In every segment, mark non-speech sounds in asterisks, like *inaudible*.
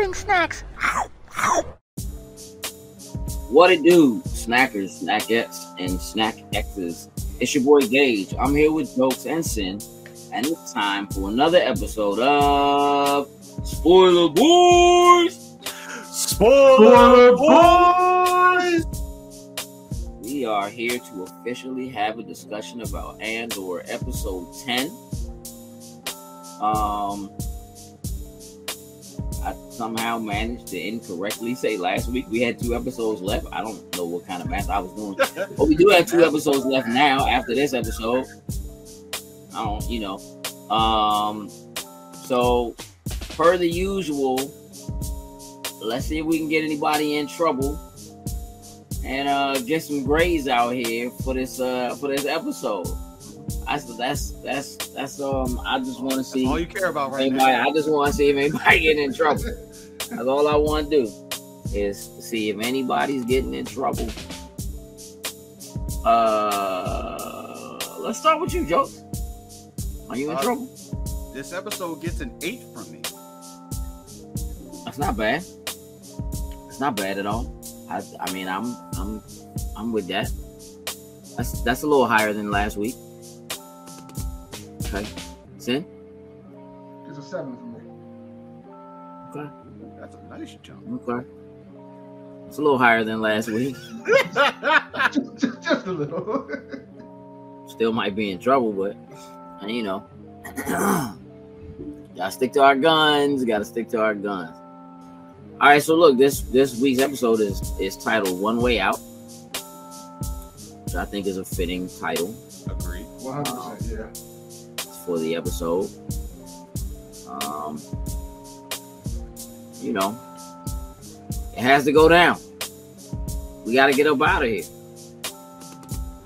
Loading snacks. What it do, snackers, snackettes, and snack X's? It's your boy Gage. I'm here with Jokes and Sin, and it's time for another episode of Spoiler Boys. Spoiler boys. We are here to officially have a discussion about Andor episode 10. Um, I somehow managed to incorrectly say last week we had two episodes left. I don't know what kind of math I was doing, *laughs* but we do have two episodes left now after this episode. I don't, you know. Um, so per the usual, let's see if we can get anybody in trouble and uh get some grades out here for this uh for this episode. That's that's that's that's um I just want to see All you care about right anybody. now. I just want to see if anybody *laughs* getting in trouble. That's all I want to do is see if anybody's getting in trouble. Uh, let's start with you, Jokes. Are you in Uh, trouble? This episode gets an eight from me. That's not bad. It's not bad at all. I I mean I'm I'm I'm with that. That's that's a little higher than last week. Okay. Sin? It's a seven for me. Okay. That's a nice jump. Okay. It's a little higher than last week. just, *laughs* just, just a little. Still might be in trouble, but you know. *clears throat* gotta stick to our guns, gotta stick to our guns. All right, so look, this this week's episode is is titled "One Way Out," which I think is a fitting title. Agreed. One hundred percent. For the episode. Um, you know, it has to go down. We got to get up out of here.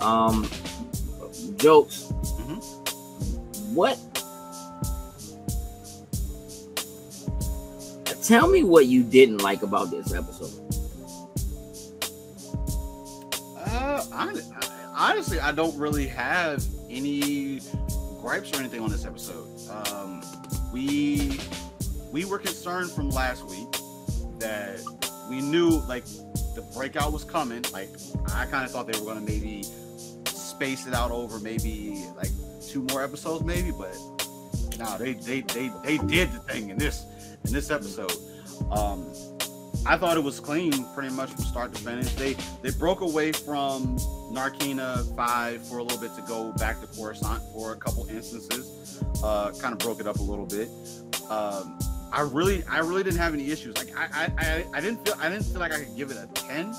Um, jokes. Mhm. What? Tell me what you didn't like about this episode. Uh, hon- honestly, I don't really have any gripes or anything on this episode. Um, we we were concerned from last week that we knew like the breakout was coming. Like I kind of thought they were to maybe space it out over maybe like two more episodes, maybe. But no, they they they they did the thing in this in this episode. Um, I thought it was clean pretty much from start to finish. They they broke away from Narkina Five for a little bit to go back to Coruscant for a couple instances. Uh, kind of broke it up a little bit. Um, I really I really didn't have any issues. Like I, I I I didn't feel I didn't feel like I could give it a ten.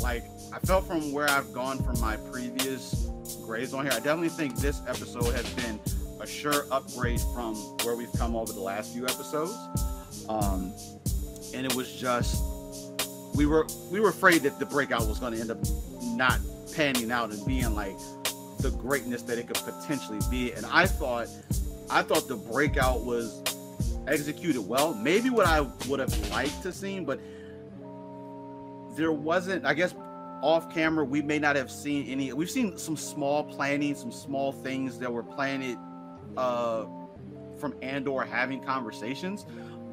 Like I felt from where I've gone from my previous grades on here. I definitely think this episode has been a sure upgrade from where we've come over the last few episodes. Um, and it was just we were we were afraid that the breakout was going to end up not panning out and being like the greatness that it could potentially be. And i thought i thought the breakout was executed well. Maybe what i would have liked to see but there wasn't i guess off camera we may not have seen any we've seen some small planning some small things that were planted uh from andor having conversations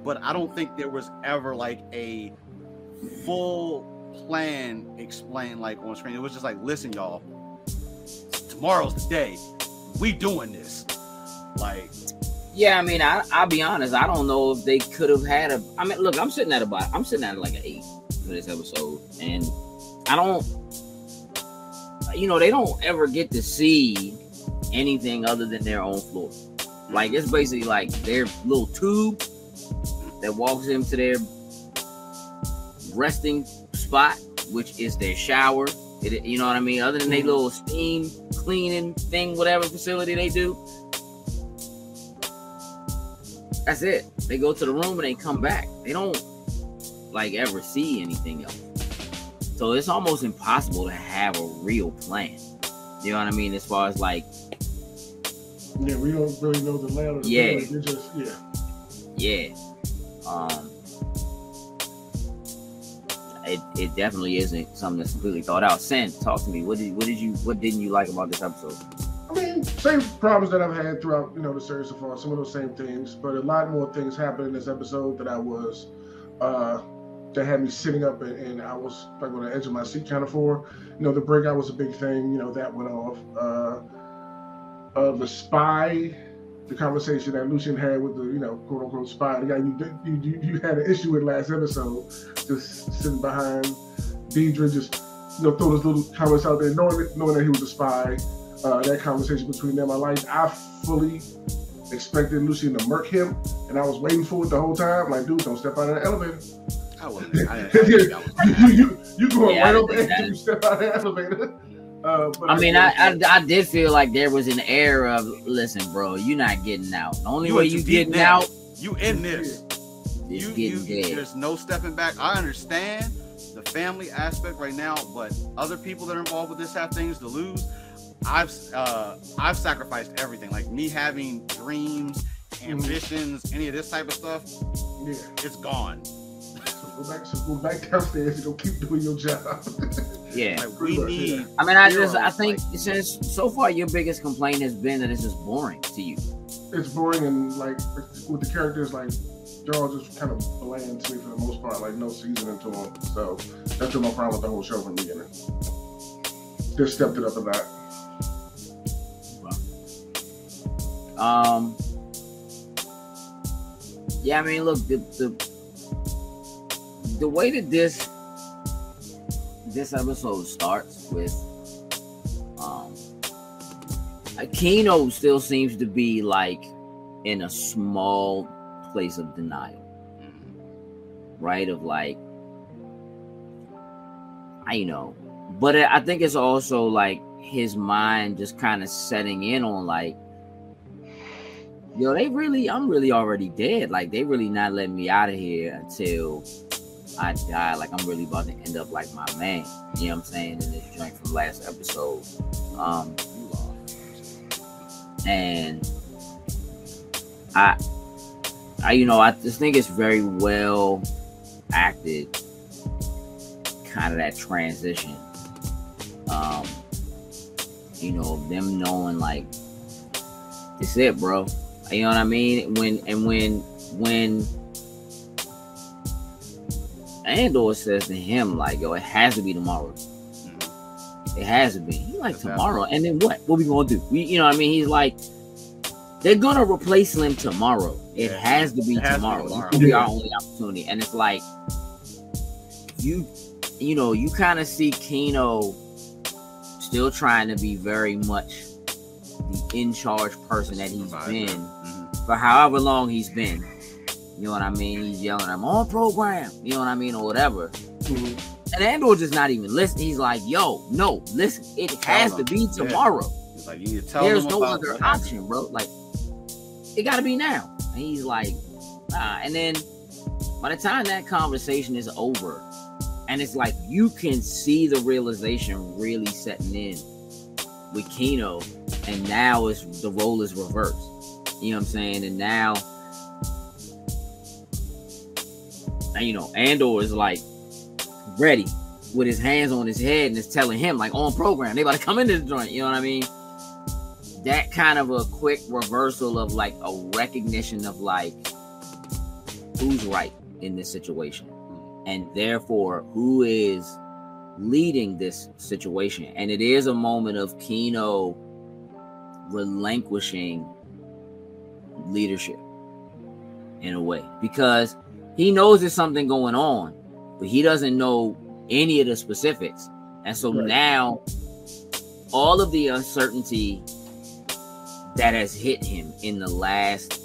but I don't think there was ever like a full plan explained like on screen. It was just like, listen, y'all, tomorrow's the day. We doing this. Like, Yeah, I mean, I, I'll be honest. I don't know if they could have had a. I mean, look, I'm sitting at about. I'm sitting at like an eight for this episode, and I don't. You know, they don't ever get to see anything other than their own floor. Like it's basically like their little tube that walks them to their resting spot, which is their shower. It, you know what I mean? Other than their mm-hmm. little steam cleaning thing, whatever facility they do, that's it. They go to the room and they come back. They don't like ever see anything else. So it's almost impossible to have a real plan. You know what I mean? As far as like, Yeah, we don't really know the the Yeah. just yeah. yeah. Um it, it definitely isn't something that's completely thought out. Sin, talk to me. What did what did you what didn't you like about this episode? I mean, same problems that I've had throughout, you know, the series so far. Some of those same things, but a lot more things happened in this episode that I was, uh, that had me sitting up and, and I was like on the edge of my seat kind of for. You know, the breakout was a big thing. You know, that went off. Uh, uh, the spy, the conversation that Luthen had with the, you know, quote unquote spy, the guy you you, you, you had an issue with last episode, just sitting behind Dedra, just you know, throw those little comments out there, knowing knowing that he was a spy. Uh, that conversation between them, I like. I fully expected Luthen to murk him, and I was waiting for it the whole time. Like, dude, don't step out of the elevator. I *laughs* wouldn't. I didn't, I didn't I was- you, you, you going Yeah, I right up didn't after you step out of the elevator. Uh, but I mean, I, I I did feel like there was an air of listen, bro, you're not getting out. The only You way you too getting now. out You in this? is you, getting you, you- dead. there's no stepping back. I understand the family aspect right now, but other people that are involved with this have things to lose. I've uh, I've sacrificed everything, like me having dreams, ambitions, any of this type of stuff. yeah. It's gone. So go back, so go back downstairs and go keep doing your job. *laughs* Yeah. Like we Pretty need. yeah. I mean, I just I think like- since so far your biggest complaint has been that it's just boring to you. it's boring and like with the characters, like they're all just kind of bland to me for the most part. Like no seasoning to them. So that's been my problem with the whole show from the beginning. Just stepped it up a lot. Um. Yeah, I mean, look, the the the way that this this episode starts with um Aquino still seems to be like in a small place of denial, Mhm. right? Of like, I know, but I think it's also like his mind just kind of setting in on like yo, they really, I'm really already dead. Like, they really not letting me out of here until I die. Like, I'm really about to end up like my man. You know what I'm saying? In this joint from last episode. Um, and I, I, you know, I just think it's very well acted. Kind of that transition. Um, you know, them knowing like, it's it, bro. You know what I mean? When and when when Andor says to him, like, yo, it has to be tomorrow. Mhm. It has to be. He like Exactly. tomorrow. And then what? What we gonna do? We you know what I mean? He's like, they're gonna replace him tomorrow. It Yeah. has to be has to be tomorrow. tomorrow. Be our only opportunity. And it's like you you know, you kind of see Kino still trying to be very much the in charge person that he's been Mhm. for however long he's been. You know what I mean? He's yelling, I'm on program, you know what I mean, or whatever. Mhm. And Andor just not even listening. He's like, yo, no, listen, it has to them. be Yeah. tomorrow. It's like you need to tell There's no other happened. option, bro. Like, it gotta be now. And he's like, ah. And then by the time that conversation is over, and it's like you can see the realization really setting in with Kino, and now it's the role is reversed. You know what I'm saying? And now, you know, Andor is like ready with his hands on his head and is telling him like on program they about to come into the joint. You know what I mean? That kind of a quick reversal of like a recognition of like who's right in this situation, and therefore who is leading this situation. And it is a moment of Kino relinquishing leadership in a way because he knows there's something going on, but he doesn't know any of the specifics. And so Right. now all of the uncertainty that has hit him in the last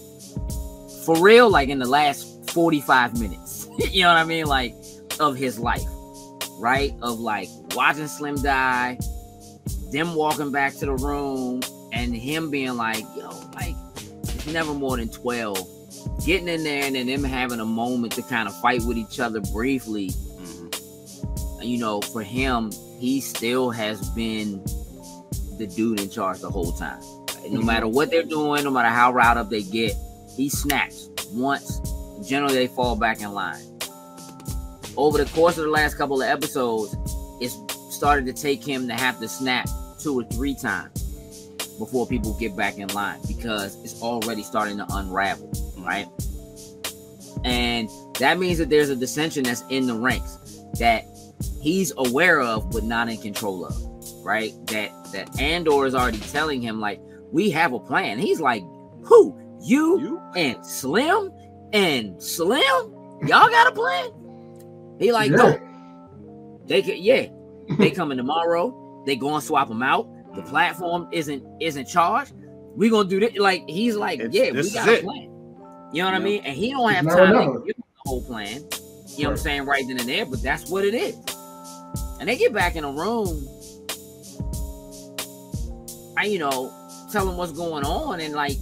for real, like in the last 45 minutes, *laughs* you know what I mean? Like of his life, right? Of like watching Slim die, them walking back to the room, and him being like, yo, like, it's never more than 12. Getting in there and then them having a moment to kind of fight with each other briefly. Mhm. You know, for him, he still has been the dude in charge the whole time. No matter what they're doing, no matter how riled up they get, he snaps once. Generally, they fall back in line. Over the course of the last couple of episodes, it's started to take him to have to snap two or three times. before people get back in line because it's already starting to unravel, right? And that means that there's a dissension that's in the ranks that he's aware of but not in control of, right? That that Andor is already telling him like we have a plan. He's like, who? You, You? and Slim and Slim? Y'all got a plan? He like, Yeah. no. They could, yeah. They coming tomorrow. They going to swap them out. The platform isn't isn't charged. We gonna do this. Like he's like, It's- yeah, we got a it. plan. You know what I mean? And he don't have Now time to another. give the whole plan. You know what I'm saying? Right then and there, but that's what it is. And they get back in the room. I, you know, tell him what's going on, and like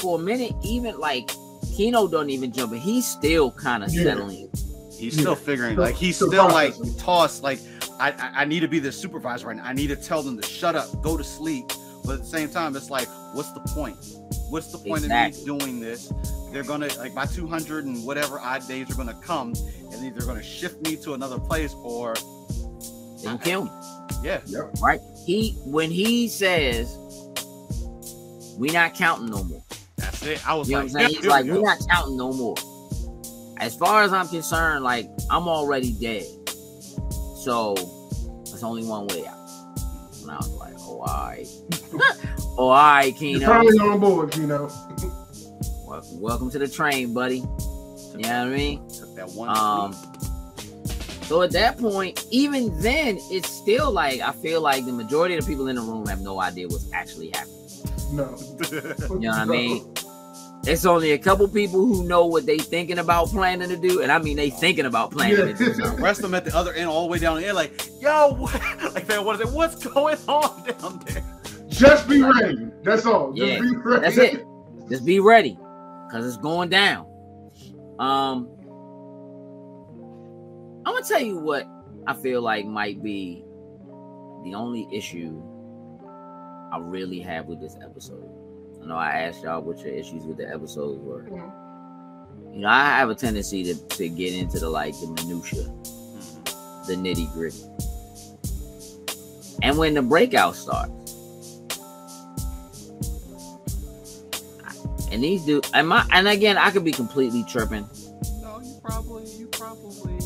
for a minute, even like Kino don't even jump in. He's still kind of Yeah. settling. He's Yeah. still figuring, like he's still still, like tossed. Like I, I, I need to be the supervisor right now. I need to tell them to shut up, go to sleep. But at the same time, it's like, what's the point? What's the point Exactly. of me doing this? They're gonna like my 200 and whatever odd days are gonna come, and either gonna shift me to another place or They can kill me. yeah, Yep. right? He when he says we not counting no more. that's it. I was You know like, what I'm saying? yeah, He's like, we we're not counting no more. As far as I'm concerned, like I'm already dead. So there's only one way out. And I was like, oh, all right. Oh, all right, You're Kino. finally on board, Kino. Wel- Welcome to the train, buddy. You know what I mean? Took that one. Um, so at that point, even then, it's still like I feel like the majority of the people in the room have no idea what's actually happening. No. *laughs* You know what I mean? It's only a couple people who know what they thinking about planning to do, and I mean they thinking about planning to do the *laughs* rest of them at the other end, all the way down the end, like, yo, *laughs* what? like they want to say, what's going on down there? Just be ready. That's all. Just Yeah, be ready. That's it. Just be ready, cause it's going down. Um, I'm gonna tell you what I feel like might be the only issue I really have with this episode. I know I asked y'all what your issues with the episode were. You know, I have a tendency to, to get into the like the minutia, the nitty gritty. And when the breakout starts, and these dudes, and my, and again, I could be completely tripping. No, you probably, you probably.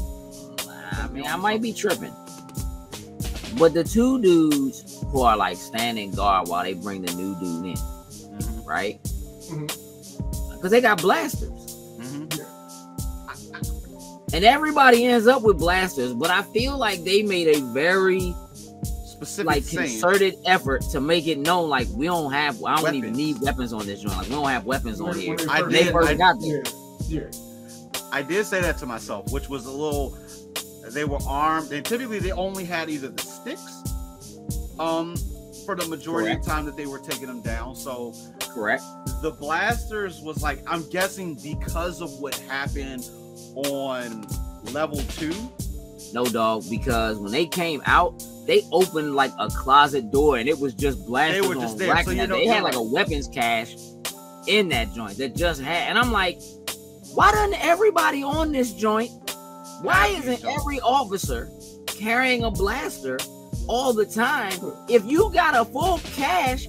I mean, I might be tripping. But the two dudes who are like standing guard while they bring the new dude in, Mhm, right? Mhm. Because they got blasters. mhm. And everybody ends up with blasters, but I feel like they made a very Specific like saying. concerted effort to make it known like we don't have I don't even need weapons on this joint. Like we don't have weapons on here. I first- They did- first I- got there. Yeah. Yeah. I did say that to myself, which was a little. They were armed, and typically they only had either the sticks, um, for the majority of the time that they were taking them down. So Correct. the blasters was like, I'm guessing because of what happened on level two. No dog, because when they came out, they opened like a closet door and it was just blasters were just on there, so you know- They had like a weapons cache in that joint that just had, and I'm like, why doesn't everybody on this joint? Why isn't every officer carrying a blaster all the time? If you got a full cache,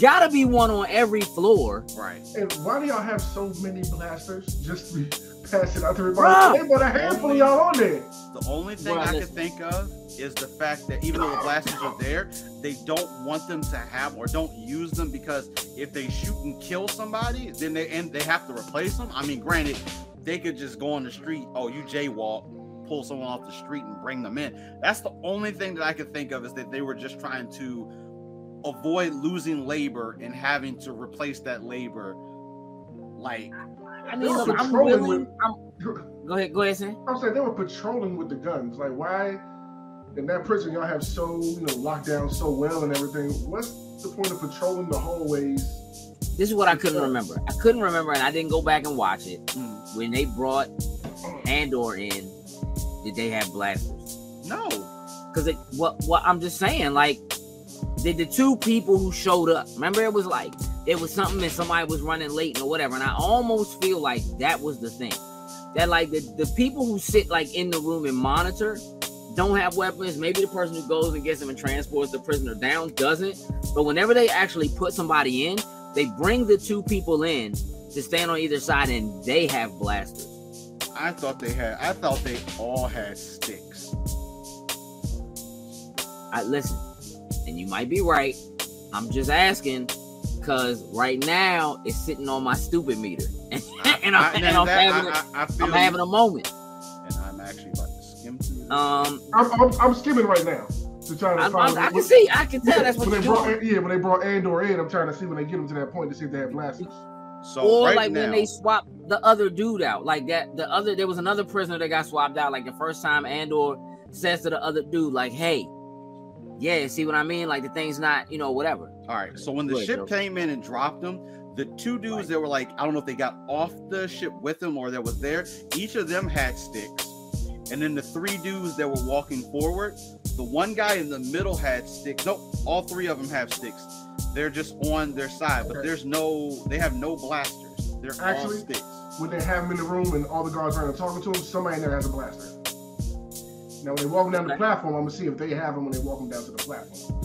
gotta be one on every floor. Right. And why do y'all have so many blasters? Just to pass it out to Bruh. everybody. They put a handful of y'all on there. The only thing Well, I can think of is the fact that even though the blasters are there, they don't want them to have or don't use them because if they shoot and kill somebody, then they and they have to replace them. I mean, granted, they could just go on the street. Oh, you jaywalk, pull someone off the street and bring them in. That's the only thing that I could think of is that they were just trying to avoid losing labor and having to replace that labor. Like, I mean, They were look, I'm patrolling willing. with- I'm, go ahead, go ahead, Sam. I'm saying they were patrolling with the guns. Like why in that prison y'all have so you know locked down so well and everything? What's the point of patrolling the hallways? This is what I couldn't remember. I couldn't remember, and I didn't go back and watch it. mm, When they brought Andor in, did they have blasters? no. Because it, what, what I'm just saying, like, did the two people who showed up? Remember, it was like it was something, and somebody was running late or whatever. And I almost feel like that was the thing. That like the the people who sit like in the room and monitor, don't have weapons. Maybe the person who goes and gets them and transports the prisoner down doesn't. But whenever they actually put somebody in, they bring the two people in to stand on either side, and they have blasters. I thought they had. I thought they all had sticks. I listen, and you might be right. I'm just asking because right now it's sitting on my stupid meter, *laughs* and, and I'm, I- and I'm that- having, a- I, I, I feel I'm having a moment. and I'm actually about to skim through. This. Um, I'm, I'm, I'm skimming right now to try to I'm, find. I'm, I can see, I can tell that's what when you're they doing. brought yeah when they brought Andor in. I'm trying to see when they get them to that point to see if they have blasters. so or right like now, when they swap the other dude out, like that. The other there was another prisoner that got swapped out. Like the first time Andor says to the other dude, like, "Hey, yeah, see what I mean? Like the thing's not, you know, whatever." All right. So when the Go ahead, ship Joe. came in and dropped them, the two dudes Right. that were like, I don't know if they got off the ship with them or that was there, each of them had sticks. And then the three dudes that were walking forward, the one guy in the middle had sticks. Nope, all three of them have sticks. They're just on their side, but Okay. there's no, they have no blasters. They're all Actually- sticks. When they have them in the room and all the guards are talking to them, somebody in there has a blaster. Now when they walk them down the platform, I'm gonna see if they have them when they walk them down to the platform.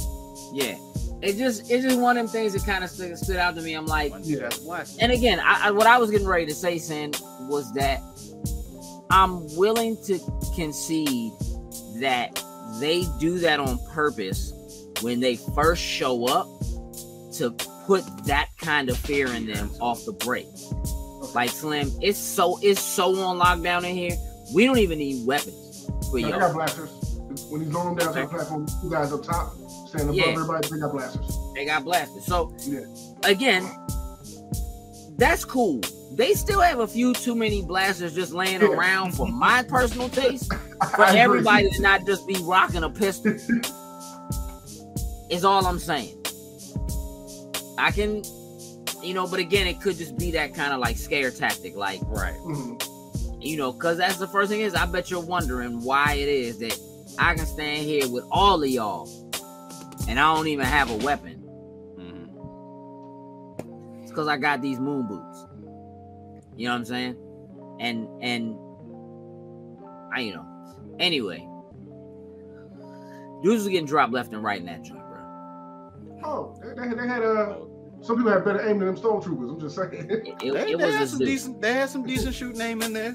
Yeah, it just it's just one of them things that kind of stood, stood out to me. I'm like, Yeah. dude has blasters. and again, I, I, what I was getting ready to say, Sin, was that I'm willing to concede that they do that on purpose when they first show up to put that kind of fear in them off the break. Like Slim, it's so it's so on lockdown in here. We don't even need weapons for Now, they yo. got blasters. When he's them down to the platform, two guys up top, standing above Yeah. everybody, they got blasters. They got blasted. So Yeah. again, that's cool. They still have a few too many blasters just laying Yeah. around for my personal *laughs* taste. For everybody to not just be rocking a pistol. is all I'm saying. I can, you know, but again, it could just be that kind of like scare tactic, like right. Mhm. You know, because that's the first thing is. I bet you're wondering why it is that I can stand here with all of y'all, and I don't even have a weapon. Mhm. It's because I got these moon boots. You know what I'm saying? And and I, you know. Anyway, dudes was getting dropped left and right in that joint, bro. Oh, they, they, they had uh, some people have better aim than them stormtroopers. I'm just saying. It, it, They, it they was had some dude. decent. They had some decent shooting aim in there.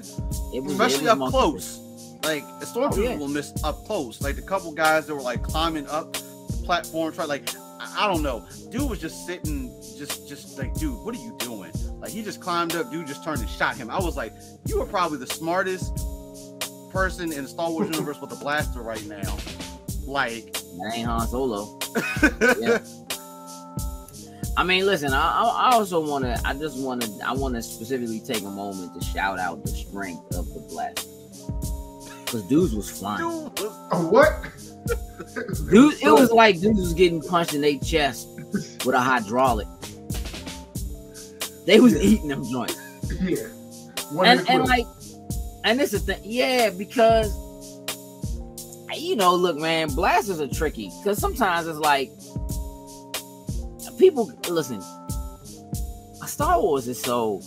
It was, especially it was up close. Like the stormtroopers Oh, yeah. will miss up close. Like the couple guys that were like climbing up the platform, try like I, I don't know. Dude was just sitting, just just like, dude, what are you doing? Like he just climbed up. Dude just turned and shot him. I was like, you are probably the smartest person in the Star Wars *laughs* universe with a blaster right now. Like, That ain't Han Solo. *laughs* Yeah. I mean, listen. I, I also want to. I just want to. I want to specifically take a moment to shout out the strength of the blast. Because dudes was flying. dude was what? Dude, it was like dudes was getting punched in their chest with a hydraulic. They was Yeah. eating them joints. yeah. One and and like, and this is the thing, yeah, because you know, look, man, blasters are tricky because sometimes it's like people listen. Star Wars is so.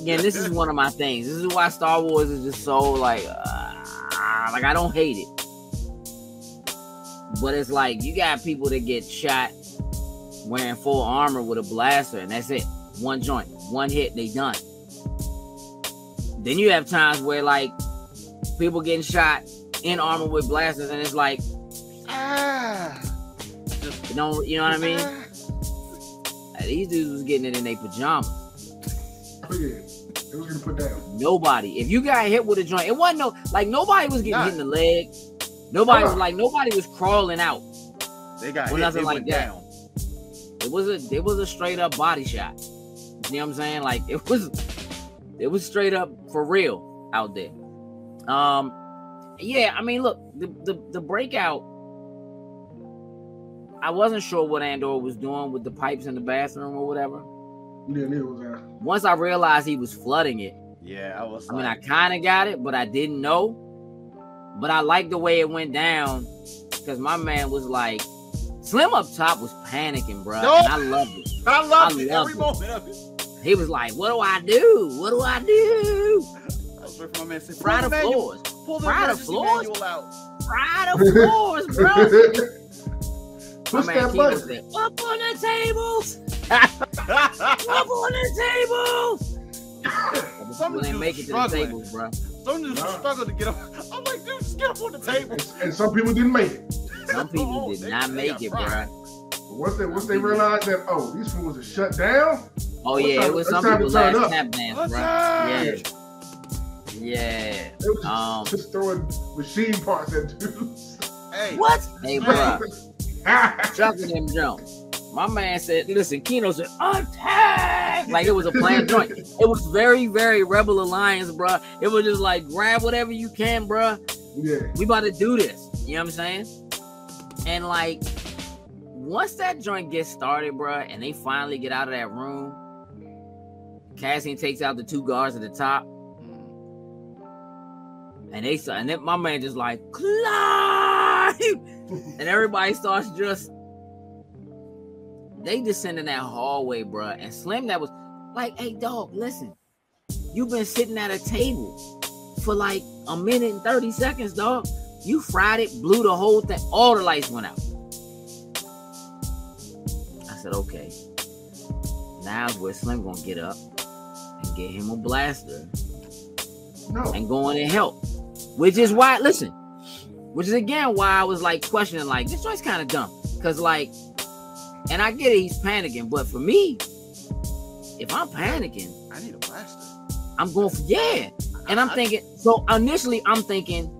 Again, this is one of my things. This is why Star Wars is just so like, uh, like I don't hate it, but it's like you got people that get shot wearing full armor with a blaster, and that's it. One joint, one hit, they done. Then you have times where like people getting shot in armor with blasters, and it's like, ah. know, you know what I mean? These dudes was getting it in their pajamas. Oh, yeah. It was getting put down. Nobody. If you got hit with a joint, it wasn't no like nobody was getting Nah. hit in the leg. Nobody was like nobody was crawling out. They got Well, hit. nothing They like went that. down. It was a it was a straight up body shot. You know what I'm saying? Like it was it was straight up for real out there. Um yeah, I mean look, the the, the breakout I wasn't sure what Andor was doing with the pipes in the bathroom or whatever. Yeah, neither was I. Once I realized he was flooding it, Yeah, I was. I mean, I kind of got it, but I didn't know. But I like the way it went down because my man was like, Slim up top was panicking, bro. No. And I loved it. *laughs* I loved I it loved every it. moment of it. He was like, What do I do? What do I do? I was for my man to Fry the floors. Pull the Fry the floors? manual out. fry the floors, bro. *laughs* My Push man that Kino button. said, up on the tables, *laughs* up on the tables. But *laughs* Some people didn't dudes make it to the tables, bro. Some dudes Nah. struggle to get up. I'm like, dude, just get up on the tables. And, and some people didn't make it. Some *laughs* people Oh, did they- not they make got it, fried. bro. Once they once they realized that oh these fools are shut down, Oh yeah, it was it's some time to people turn last up. tap dance, bro. Yeah, yeah. it was Um, just throwing machine parts at dudes. Hey, what? Hey, bro, Chucking them jumps. My man said, "Listen, Kino said attack!" Like it was a planned joint. It was very, very Rebel Alliance, bro. It was just like grab whatever you can, bro. yeah, We about to do this. You know what I'm saying? And like, once that joint gets started, bro, and they finally get out of that room, Cassian takes out the two guards at the top, mm. and they and then my man just like climb, and everybody starts just they descend in that hallway, bro. And Slim that was like, hey dog, listen, you've been sitting at a table for like a minute and 30 seconds, dog. You fried it, blew the whole thing, all the lights went out. I said, okay. Now's where Slim gonna get up and get him a blaster no, and go in and help. Which is why, listen, which is again why I was like questioning, like, this joint's kind of dumb. Cause like, and I get it, he's panicking, but for me, if I'm panicking, I need a blaster. I'm going for yeah. And I'm I- thinking, so initially I'm thinking,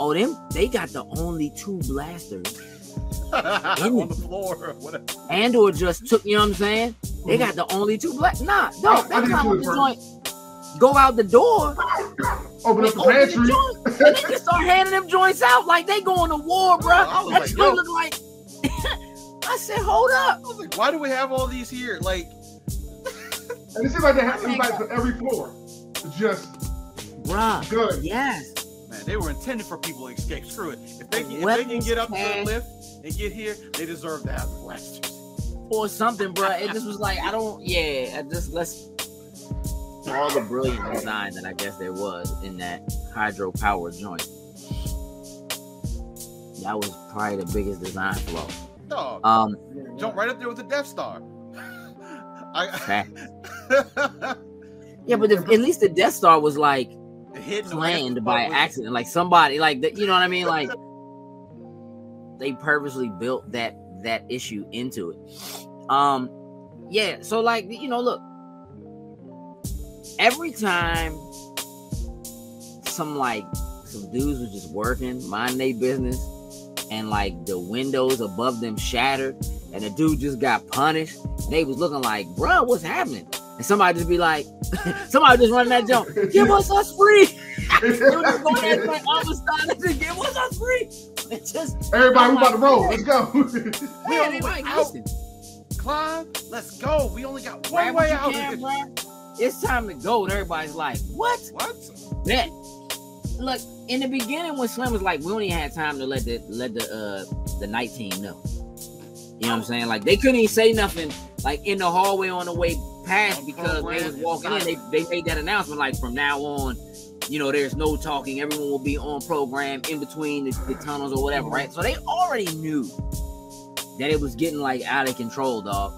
oh, them they got the only two blasters. *laughs* on the floor. Whatever. Andor just took, you know what I'm saying? They mm-hmm. got the only two black. Nah, no, I- I they did climb too the joint, go out the door, open up the open the pantry. joint, and they just start handing them joints out like they going to war, bro. I was That like, joint yo. look like. *laughs* I said, hold up. I was like, why do we have all these here? Like, And it seems like they have these lights for every floor. Just Bruh, good. yes. man, they were intended for people to escape. Screw it. If they, can- if they can get up to the lift and get here, they deserve to have the blasters. or something, bro. It just was like I don't. Yeah, I just let's for all the brilliant design that I guess there was in that hydropower joint. That was probably the biggest design flaw. Dog, Um, jump right up there with the Death Star. *laughs* I, *laughs* yeah, but the, at least the Death Star was like planned by accident, like somebody, like the, you know what I mean, like they purposely built that that issue into it. Um, yeah. So like you know, look, every time some like some dudes was just working, minding their business, and like the windows above them shattered, and the dude just got punished, they was looking like, bruh, what's happening? And somebody just be like, *laughs* somebody just running that jump, give us us free. *laughs* Just going at it Amistad give us us free. It just Everybody, we about to roll. Let's go. *laughs* We only out. listen, Climb, let's go. We only got one grab way out. can. It's time to go. And everybody's like, what? What? Bet. Look, in the beginning when Slim was like, we only had time to let the let the uh the night team know. You know what I'm saying? Like they couldn't even say nothing like in the hallway on the way past because they was walking in. They, they made that announcement like from now on, you know, there's no talking. Everyone will be on program in between the, the tunnels or whatever, right? So they already knew that it was getting like out of control, dog.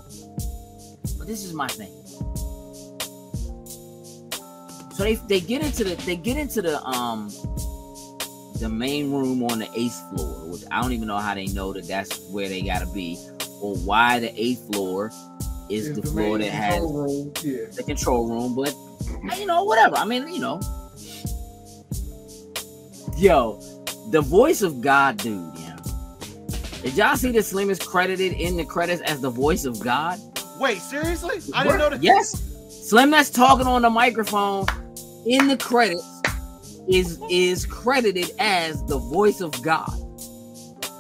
But this is my thing. So they they get into the they get into the um the main room on the eighth floor, which I don't even know how they know that that's where they gotta be, or why the eighth floor is It's the floor that has control room. Yeah. the control room, but you know, whatever. I mean, you know. Yo, the voice of God dude, yeah. Did y'all see that Slim is credited in the credits as the voice of God? Wait, seriously? I didn't know that. Yes. Slim that's talking on the microphone in the credits is is credited as the voice of God.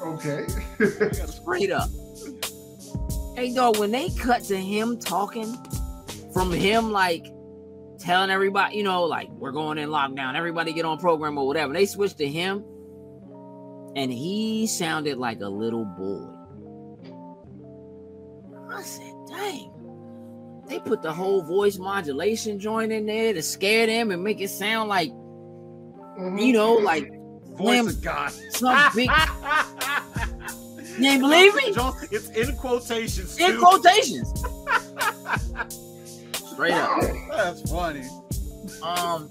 Okay. Straight up. Hey dog, when they cut to him talking from him like telling everybody, you know, like we're going in lockdown, everybody get on program or whatever. They switched to him and he sounded like a little boy. I said, dang. They put the whole voice modulation joint in there to scare them and make it sound like, Mhm. you know, like Voice Slim- of God. some *laughs* big. You ain't believe me? It's in quotations. In too. quotations. *laughs* Straight up. That's funny. Um,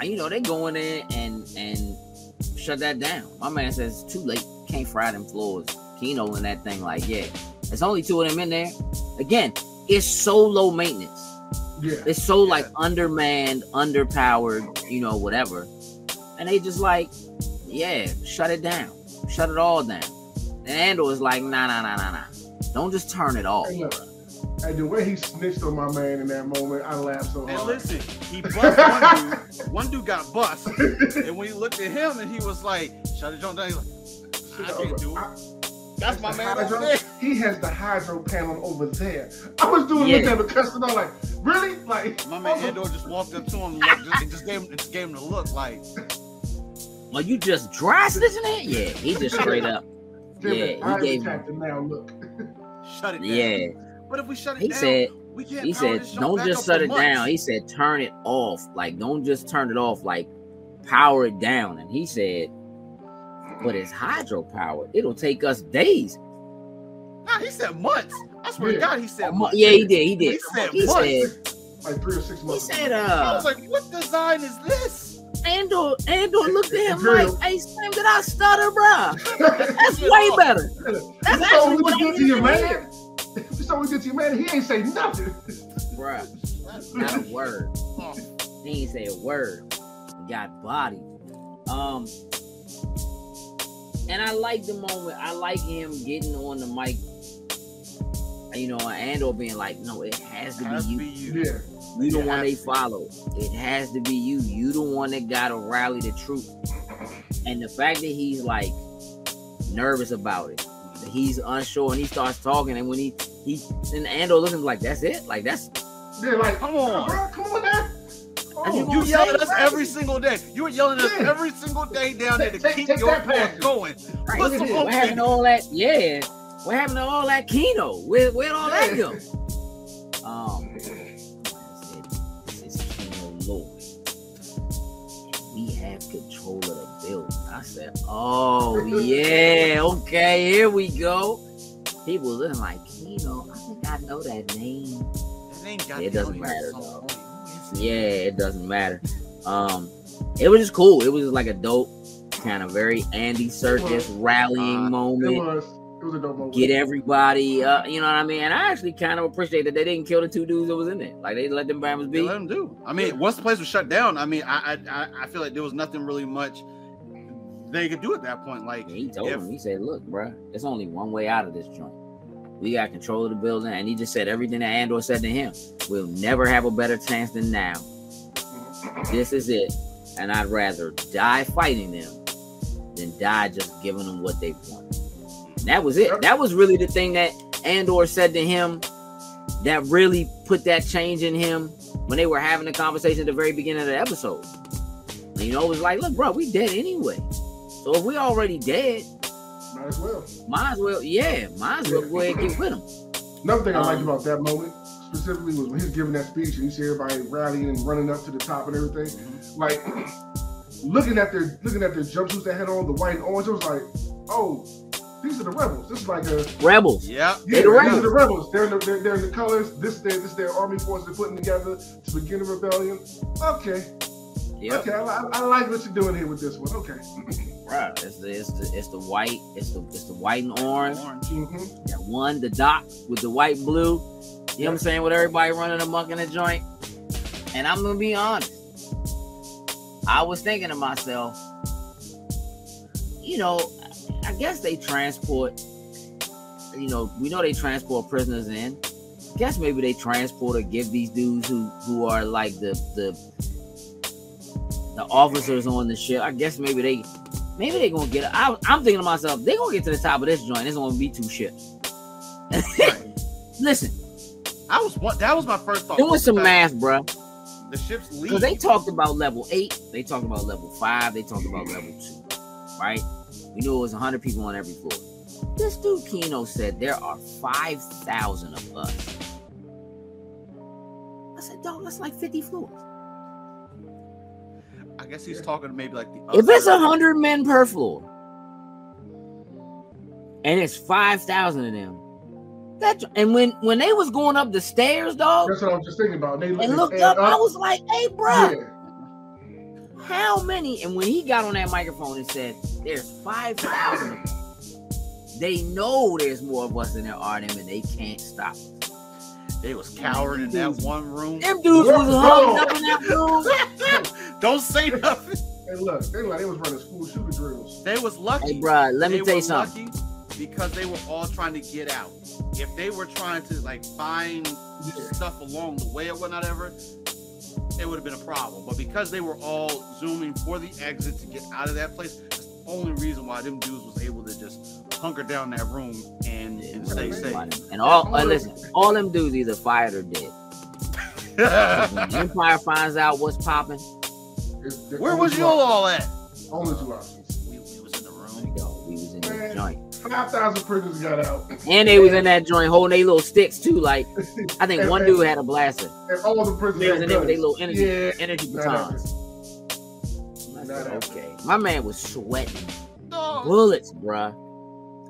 and, you know they go in there and and shut that down. My man says it's too late. Can't fry them floors. Kino in that thing like yeah. There's only two of them in there. Again, it's so low maintenance. Yeah. It's so Yeah. like undermanned, underpowered, you know, whatever. And they just like, yeah, shut it down. Shut it all down. And Andor is like, nah, nah, nah, nah, nah. Don't just turn it off. Hey, look. Hey, the way he snitched on my man in that moment, I laughed so hard. And hard. listen, he *laughs* bust one dude. One dude got bust. And when he looked at him and he was like, shut it Jones down, he's like, I can't do it. I- That's my man hydro- over there. He has the hydro panel over there. I was doing Yeah. looking at the customer like, really? Like My man Andor just walked up to him and just, and just gave him, just gave him the look like, Well, you just dry stitching it? Yeah, he just straight up. damn yeah, he gave- attacked him now. Look, shut it down. Yeah. But if we shut it He down, said, we can't he said, don't just shut it months." down. He said, turn it off. Like, don't just turn it off. Like, power it down. And he said, but it's hydropower. It'll take us days. Nah, he said months. I swear Yeah. to God, he said months. Yeah, he did. He did. He said He months. said, like three or six months. he months. said, I uh, was like, what design is this? Andor, Andor looked at him like, hey, Slim, did I stutter, bruh? *laughs* That's Yeah. way better. That's you saw actually what what we I to your wanted to man. You saw what we did to your man. He ain't say nothing. Bruh, not a word. He ain't say a word. He got body. Um, and I like the moment. I like him getting on the mic. You know, Andor being like, "No, it has to Has be to you. be you. Yeah. You the It one they has to. follow. It has to be you. You the one that gotta rally the troops. And the fact that he's like nervous about it, he's unsure, and he starts talking, and when he he and Andor looking like that's it, like that's They're like, Come on. bro, come on You Oh, You yell at us Right. every single day. You were yelling at us Yeah. every single day down there to Take- keep take your that going. Right. Put Look at some this. hope What happened to all that? Yeah. What happened to all that Kino? Where where'd all that Yeah. go? Um this is Kino Loy. We have control of the building. I said, Oh yeah, *laughs* okay, here we go. People looking like Kino. I think I know that name. That name got It doesn't matter, though. Point. Who is it? Yeah, it doesn't matter. Um, it was just cool. It was like a dope, kind of very Andy Serkis rallying Uh, It moment. was. It was a dope moment. Get everybody, uh, you know what I mean. And I actually kind of appreciate that they didn't kill the two dudes that was in there. Like they let them Bama's They be. let him do. I mean, once the place was shut down, I mean, I I, I- I feel like there was nothing really much they could do at that point. Like, And he told if- him, he said, "Look, bruh, it's only one way out of this joint. We got control of the building." And he just said everything that Andor said to him. We'll never have a better chance than now. This is it, and I'd rather die fighting them than die just giving them what they want. And that was it. That was really the thing that Andor said to him that really put that change in him when they were having the conversation at the very beginning of the episode. And, you know, it was like, look, bro, we dead anyway. So if we already dead, Might as well. might as well, yeah, might as well go ahead and get with him. Another thing I liked Um, about that moment specifically was when he was giving that speech and you see everybody rallying and running up to the top and everything. Like *clears throat* looking at their looking at their jumpsuits they had on, the white and orange, it was like, oh, these are the rebels. This is like a Rebels. yeah, yeah, They the these rebels. are the rebels. They're in the, they're, they're in the colors. This their this their army force they're putting together to begin a rebellion. Okay, Yep. okay, I, I, I like what you're doing here with this one. Okay, *laughs* Right. It's the, it's the it's the white, it's the it's the white and orange. orange. mm-hmm. That one, the dot with the white and blue. You know what I'm saying? With everybody running amok in the joint. And I'm gonna be honest. I was thinking to myself, you know, I guess they transport, you know, we know they transport prisoners in. guess maybe they transport or give these dudes who who are like the the the officers on the ship. I guess maybe they maybe they gonna get. I, I'm thinking to myself, they gonna get to the top of this joint. It's gonna be two ships. *laughs* Listen, I was one. That was my first thought. doing some math, bro. The ship's. Because they talked about level eight, they talked about level five, they talked about level two, right? We knew it was 100 people on every floor. This dude Kino said there are 5,000 of us. I said, dog, that's like 50 floors. I, guess he's talking to maybe like the. If it's a hundred men per floor, and it's five thousand of them, that and when when they was going up the stairs, dog, That's what I was just thinking about. They, and they looked add up, I was like, "Hey, bro, yeah. how many?" And when he got on that microphone and said, "There's five thousand of them," they know there's more of us than there are them, and they can't stop. us. they was cowering in that one room. Them dudes was hugged up in that room. *laughs* Don't say nothing. Hey, look, they like they was running school shooter drills. They was lucky. Hey, bro, let me They tell you were something. lucky because they were all trying to get out. If they were trying to like find Yeah. stuff along the way or whatever, it would have been a problem. But because they were all zooming for the exit to get out of that place, that's the only reason why them dudes was able to just hunker down that room and, and stay safe. And all uh, listen, all them dudes either fired or dead. *laughs* Empire finds out what's popping, It's- it's Where was you options. all at? Only two options. We, we was in the room. go. We was in that Man. joint, Five thousand prisoners got out, and they was in that joint holding their little sticks too. Like I think *laughs* And- one dude had a blaster. and all the prisoners They was in there with their little energy Yeah, energy not batons. I Not said, happening. okay, my man was sweating No. bullets, bruh.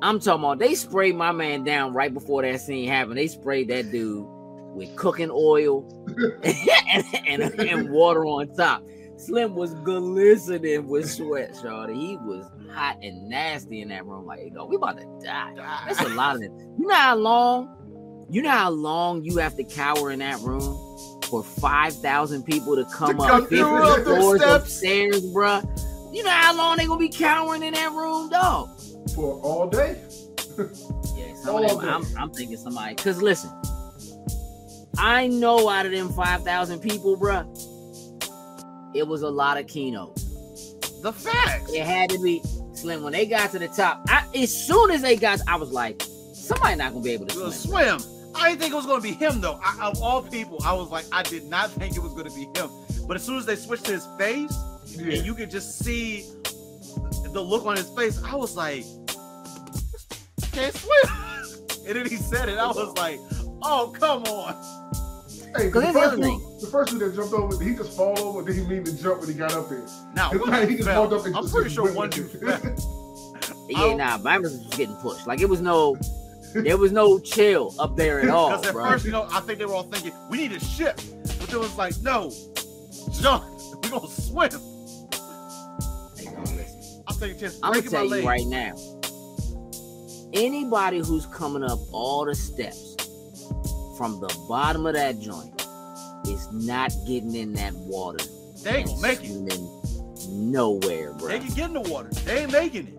I'm talking about they sprayed my man down right before that scene happened. They sprayed that dude with cooking oil *laughs* *laughs* and, and, and water on top. Slim was glistening with sweat, shawty. He was hot and nasty in that room. Like, dog, we about to die. That's a lot of *laughs* it. You know how long? You know how long you have to cower in that room for five thousand people to come To up 50 through up the floors upstairs, bruh? You know how long they gonna be cowering in that room, dog? for all day. *laughs* Yeah, of them, day. I'm, I'm thinking somebody. Cause listen, I know out of them five thousand people, bruh, it was a lot of keynotes. The facts. It had to be slim when they got to the top. I, as soon as they got, I was like, somebody not gonna be able to swim. swim. I didn't think it was going to be him though. I, of all people, I was like, I did not think it was going to be him. But as soon as they switched to his face, Yeah. and you could just see the look on his face, I was like, can't swim. *laughs* and then he said it. I was like, oh come on. Hey, 'Cause the the first, other dude, the first dude that jumped over, did he just fall over? Or did he mean to jump when he got up there? Now It's like he just fell. walked up and I'm just- pretty just sure went one with dude Yeah, nah, mine was just getting pushed. Like it was no, *laughs* there was no chill up there at all, Because at bro. first, you know, I think they were all thinking we need a ship, but there was like, no, jump, *laughs* we gonna swim. Hey, no, listen. I'm taking a. I'm gonna breaking my tell leg. you right now. Anybody who's coming up all the steps from the bottom of that joint is not getting in that water. They ain't gonna make it. swimming Nowhere, bro. They can get in the water. They ain't making it.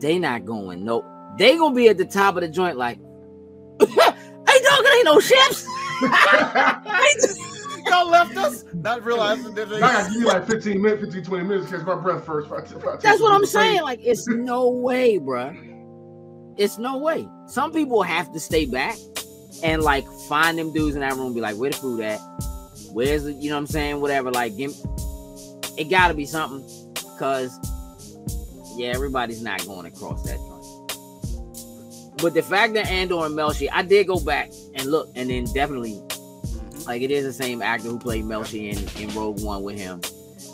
They not going. Nope. They gonna be at the top of the joint like, *laughs* hey dog, it ain't no ships. *laughs* Y'all left us, not realizing that I gotta they. give you like 15 minutes, 15, 20 minutes to catch my breath first. *laughs* if I- if I take That's what I'm saying. Like, it's no way, bruh. It's no way. Some people have to stay back and like find them dudes in that room, be like, where the food at? Where's the, you know what I'm saying? Whatever. Like, give, it gotta be something. Cause yeah, everybody's not going across that joint. But the fact that Andor and Melshi, I did go back and look, and then definitely like it is the same actor who played Melshi in, in Rogue One with him.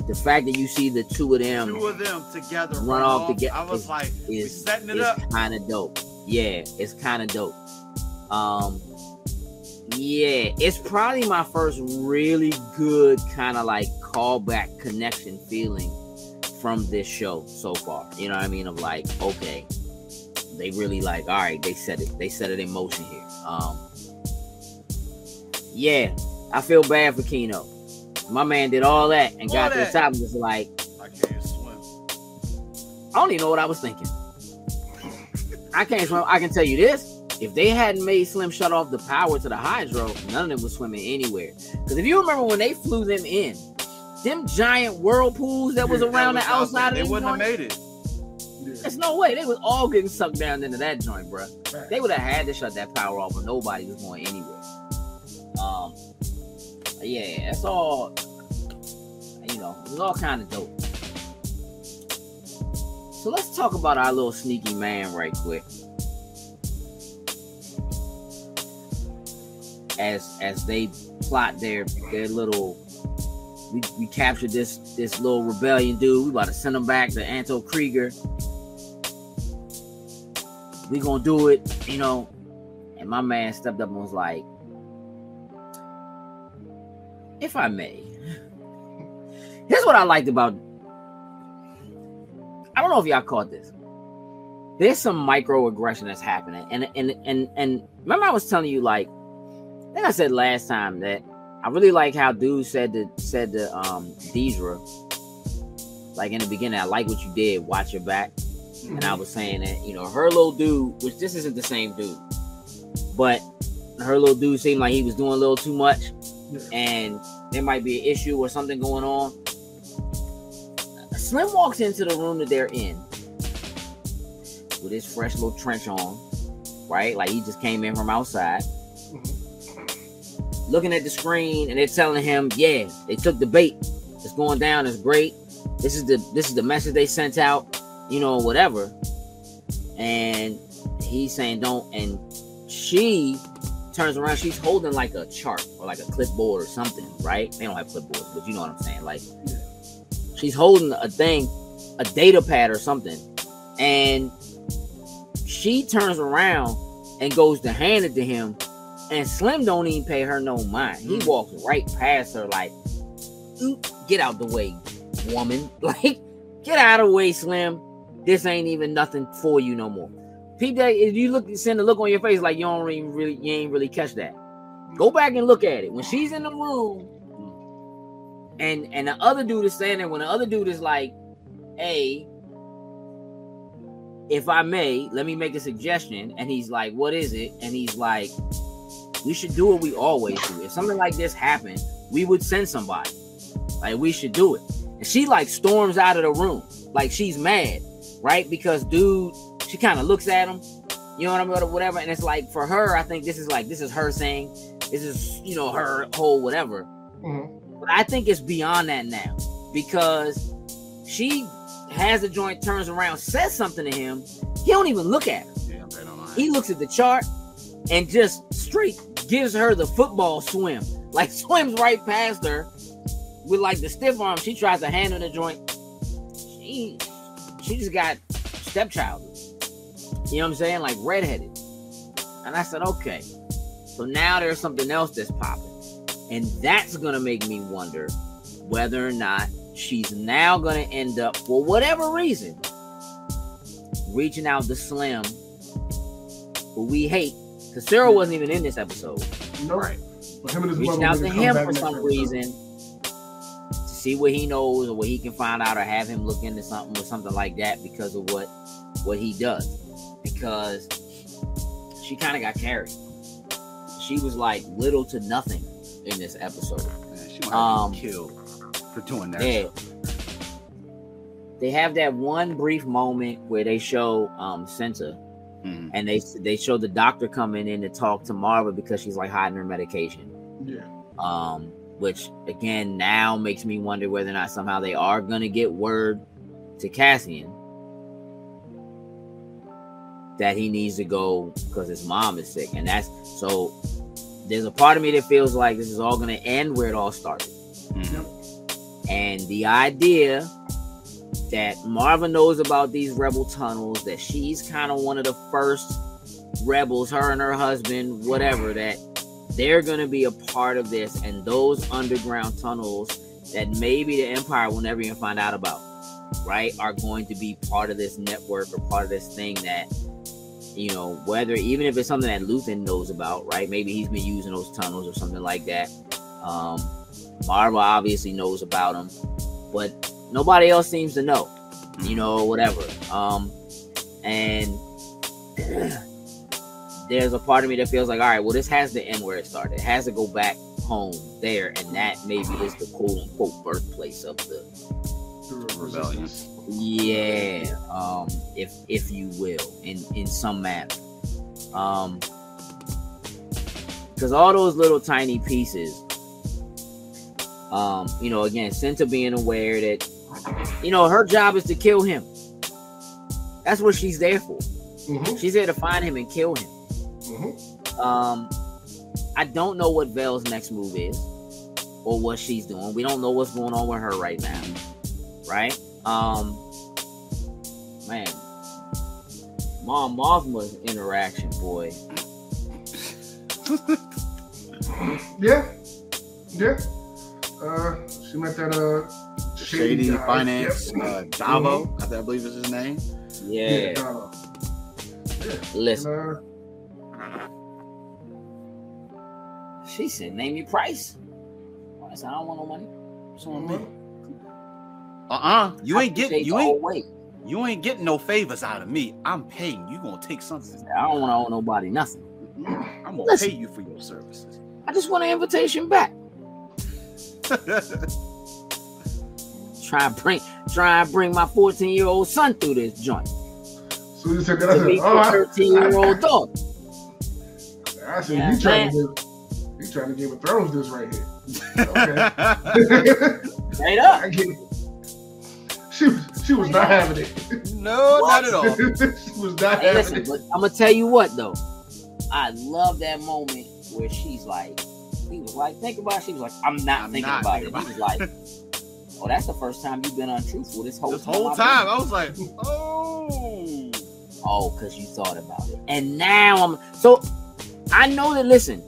The fact that you see the two of them Two of them together Run off together I was is- like, is setting it up. kind of dope. Yeah, it's kind of dope. Um, yeah, it's probably my first really good kind of like callback connection feeling from this show so far. You know what I mean? Of like, okay, they really like, all right, they set it, they set it in motion here. Um, yeah, I feel bad for Kino. My man did all that and All got to the that. top and just like, I can't swim. I don't even know what I was thinking. I can't swim. I can tell you this. If they hadn't made Slim shut off the power to the hydro, none of them was swimming anywhere. Because if you remember when they flew them in, them giant whirlpools that was Yeah, around the That was outside They of the wouldn't have made it. There's no way. They was all getting sucked down into that joint, bro. Facts. They would have had to shut that power off, but nobody was going anywhere. Um, yeah, that's all. You know, it's all kind of dope. So let's talk about our little sneaky man right quick. As as they plot their their little we, we captured this this little rebellion dude. We about to send him back to Anto Kreegyr. We gonna do it, you know. And my man stepped up and was like, if I may. Here's what I liked about I don't know if y'all caught this. There's some microaggression that's happening. And and and and remember I was telling you like I think I said last time that I really like how dude said to said to um Deidre, like in the beginning, I like what you did, watch your back. Mm-hmm. And I was saying that, you know, her little dude, which this isn't the same dude, but her little dude seemed like he was doing a little too much, yeah. and there might be an issue or something going on. Slim walks into the room that they're in with his fresh little trench on, right? Like he just came in from outside looking at the screen and they're telling him, yeah, they took the bait. It's going down. It's great. This is the this is the message they sent out, you know, whatever. And he's saying don't. And she turns around. She's holding like a chart or like a clipboard or something, right? They don't have clipboards, but you know what I'm saying. Like she's holding a thing, a data pad or something, and she turns around and goes to hand it to him and Slim don't even pay her no mind. He mm. walks right past her, like, get out the way, woman. *laughs* Like, get out of the way, Slim. This ain't even nothing for you no more. People, if you look, send a look on your face like you don't even really, you ain't really catch that. Go back and look at it. When she's in the room, and and the other dude is standing, when the other dude is like, "Hey, if I may, let me make a suggestion," and he's like, "What is it?" And he's like, we should do what we always do. If something like this happened, we would send somebody. Like we should do it. And she like storms out of the room. Like she's mad, right? Because dude, she kind of looks at him, you know what I mean, or whatever. And it's like for her, I think this is like this is her saying, this is you know her whole whatever. Mm-hmm. But I think it's beyond that now because she has the joint, turns around, says something to him. He don't even look at her. Yeah, he looks at the chart and just straight gives her the football swim, like *laughs* swims right past her with like the stiff arm. She tries to handle the joint. She she just got stepchild. You know what I'm saying? Like redheaded. And I said, okay. So now there's something else that's popping. And that's gonna make me wonder whether or not she's now gonna end up, for whatever reason, reaching out to Slim, who we hate because Syril wasn't even in this episode. No. Right. But him and his Reaching out to him for some reason to see what he knows or what he can find out or have him look into something or something like that because of what what he does. Because she kind of got carried. She was like little to nothing in this episode. She might um, killed for doing that. Yeah. They have that one brief moment where they show um Cinta Mm-hmm. And they they showed the doctor coming in to talk to Marva because she's like hiding her medication. Yeah. Um, which again now makes me wonder whether or not somehow they are gonna get word to Cassian that he needs to go because his mom is sick, and that's so. There's a part of me that feels like this is all gonna end where it all started, mm-hmm. and the idea that Marva knows about these rebel tunnels, that she's kind of one of the first rebels, her and her husband, whatever, that they're going to be a part of this, and those underground tunnels that maybe the Empire will never even find out about, right, are going to be part of this network or part of this thing that, you know, whether even if it's something that Luthen knows about, right, maybe he's been using those tunnels or something like that. Um, Marva obviously knows about them, but nobody else seems to know, you know, whatever. Um, and *clears throat* there's a part of me that feels like, all right, well, this has to end where it started. It has to go back home there, and that maybe is the quote unquote birthplace of the rebellion. Yeah, um, if if you will, in in some manner, um, because all those little tiny pieces, um, you know, again, Cinta being aware that you know, her job is to kill him. That's what she's there for. Mm-hmm. She's there to find him and kill him. Mm-hmm. Um, I don't know what Vel's next move is. or what she's doing. We don't know what's going on with her right now, right? Um, man, Mon Mothma's interaction, boy. *laughs* Yeah, yeah. Uh, she met that uh Shady guy. Finance, Yep. uh, Davo, I think- I believe is his name. Yeah, Donna. Yeah. listen, And, uh, she said, "Name your price." I said, "I don't want no money." What's on me? Uh-uh. You ain't getting you ain't whole weight. you ain't getting no favors out of me. I'm paying. You gonna take something. I don't want to owe nobody nothing. I'm gonna Listen. pay you for your services. I just want an invitation back. *laughs* Try and bring, try and bring my 14 year old son through this joint. so you said that. Oh, I To said, oh, 13 year old *laughs* daughter. I said Yeah, you trying to give, you trying to Game of Thrones this right here. *laughs* Okay. Straight up. I get it. *laughs* She was not having it. no, What? not at all. she was not Hey, having listen, it. but I'm gonna tell you what though. I love that moment where she's like, he was like, think about it. She was like, I'm not I'm thinking not about thinking it. He was like, oh, that's the first time you've been untruthful this whole This time. whole I've time, I was like, *laughs* oh. Oh, because you thought about it. And now I'm so I know that listen,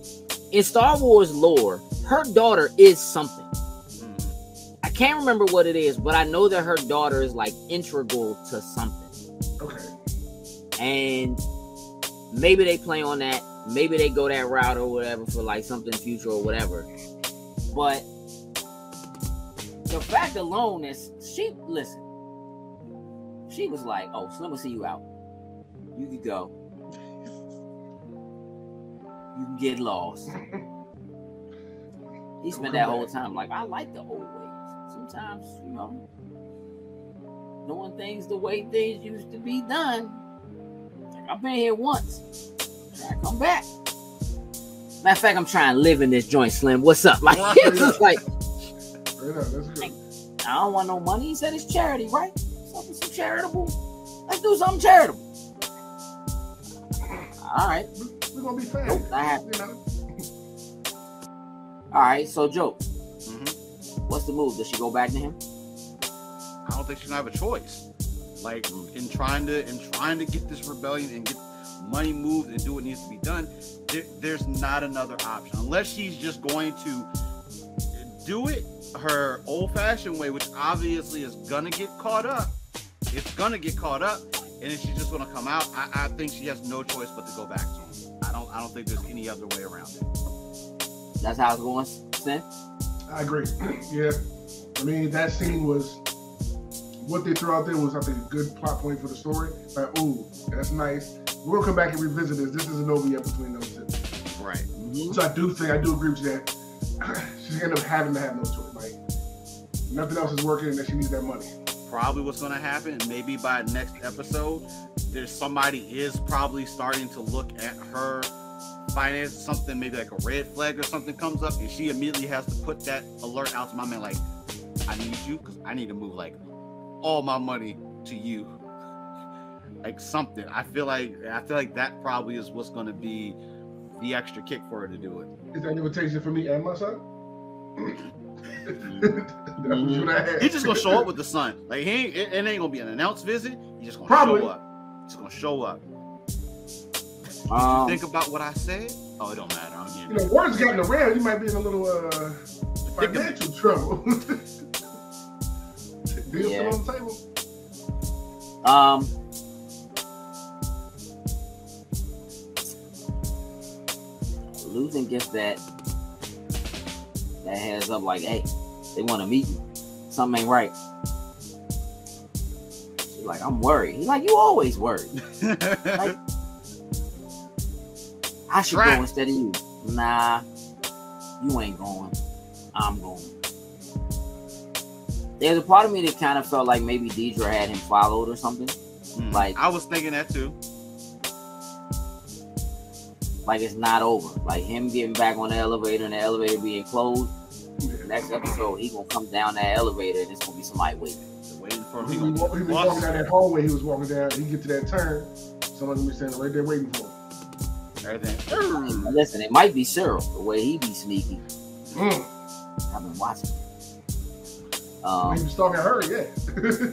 in Star Wars lore, her daughter is something. I can't remember what it is, but I know that her daughter is like integral to something. Okay. And maybe they play on that. Maybe they go that route or whatever for like something future or whatever. But the fact alone is she listen. She was like, "Oh, so Slim will see you out. You can go. You can get lost." *laughs* He spent that whole time like, "I like the old. Sometimes, you know, doing things the way things used to be done. I've been here once. To come back. Matter of fact, I'm trying to live in this joint, Slim. What's up? *laughs* Like, *laughs* it's just like, good. I don't want no money. He said it's charity, right? Something some charitable. Let's do something charitable. All right. We're gonna be fans. Nope, not happening. You. All right. So, Joe. What's the move? Does she go back to him? I don't think she's gonna have a choice. Like in trying to in trying to get this rebellion and get money moved and do what needs to be done, there, there's not another option unless she's just going to do it her old-fashioned way, which obviously is gonna get caught up. It's gonna get caught up, and then she's just gonna come out. I, I think she has no choice but to go back to him. I don't. I don't think there's any other way around it. That's how it's going, Slim? I agree. yeah. I mean, that scene was what they threw out there was, I think, a good plot point for the story. Like, ooh, that's nice. We're gonna come back and revisit this. This isn't over yet between those two. Right. Mhm. So I do think I do agree with you that *clears throat* she's gonna end up having to have no choice. Like nothing else is working, and that she needs that money. probably what's going to happen maybe by next episode there's somebody is probably starting to look at her finance something maybe like a red flag or something comes up and she immediately has to put that alert out to my man like i need you because i need to move like all my money to you *laughs* like something i feel like i feel like that probably is what's going to be the extra kick for her to do it Is that an invitation for me and my son? *laughs* that was what I had. He's just gonna show up with the son. Like he ain't, it, it ain't gonna be an announced visit. He's just gonna Probably. show up. He's gonna show up. Um, Think about what I said. Oh, it don't matter. I'm You getting know, words gotten around. You might be in a little uh, financial trouble. *laughs* Deal Yeah. still on the table. Um, Luthen gets that that heads up like, hey, they want to meet you. Something ain't right. She's like, I'm worried. He's like, you always worried. *laughs* Like, I should Trapped. go instead of you. Nah, you ain't going. I'm going. There's a part of me that kind of felt like maybe Deidre had him followed or something. Mhm. Like- I was thinking that too. like it's not over. Like him getting back on the elevator and the elevator being closed. Yeah. Next episode, he gonna come down that elevator and it's gonna be somebody waiting. They're waiting for him. He He was, gonna he get was bust. walking down that hallway. He was walking down. He get to that turn. Someone gonna be standing right there waiting for him. Everything. Listen, it might be Syril the way he be sneaky. Mm. I've been watching. Um, when he was talking her, yeah.